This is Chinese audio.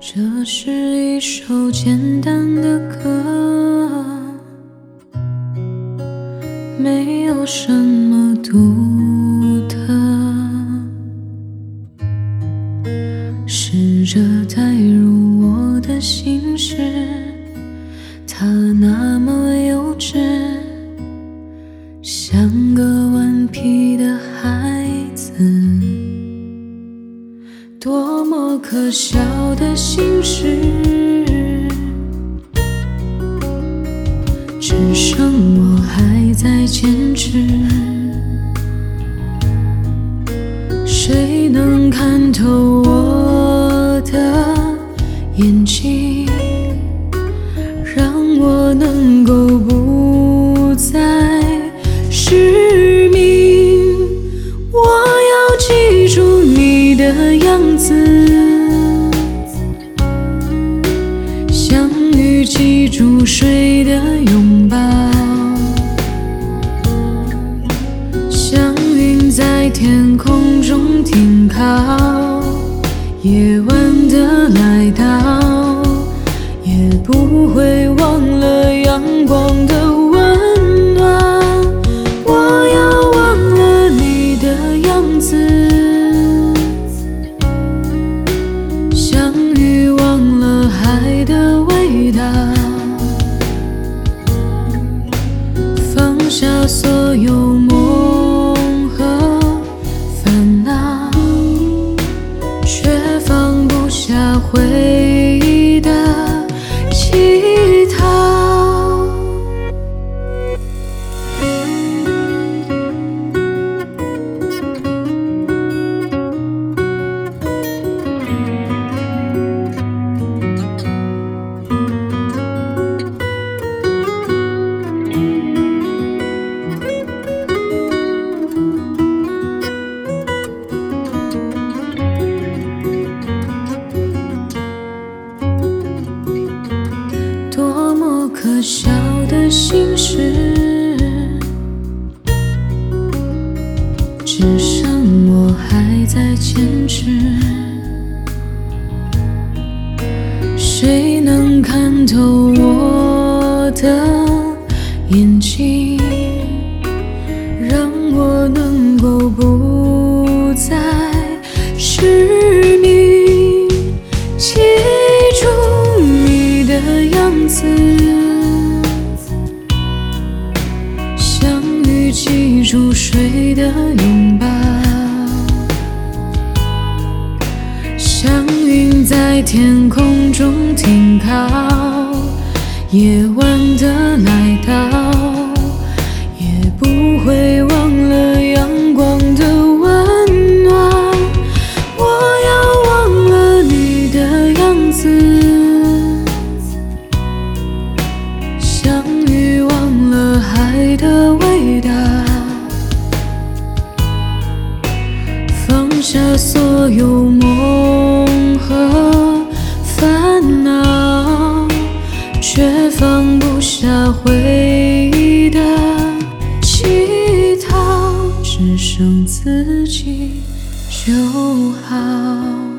这是一首简单的歌，没有什么独特。试着带入我的心。可笑的心事，只剩我还在坚持。雨记住水的拥抱，像云在天空中停靠。夜晚的来到，也不会下所有梦和烦恼，却放不下回忆。小的心事，只剩我还在坚持。谁能看透我的眼睛，让我能够不再失明？记住你的样子，水的拥抱，像云在天空中停靠。夜晚的来到，所有梦和烦恼，却放不下回忆的乞讨，只剩自己就好。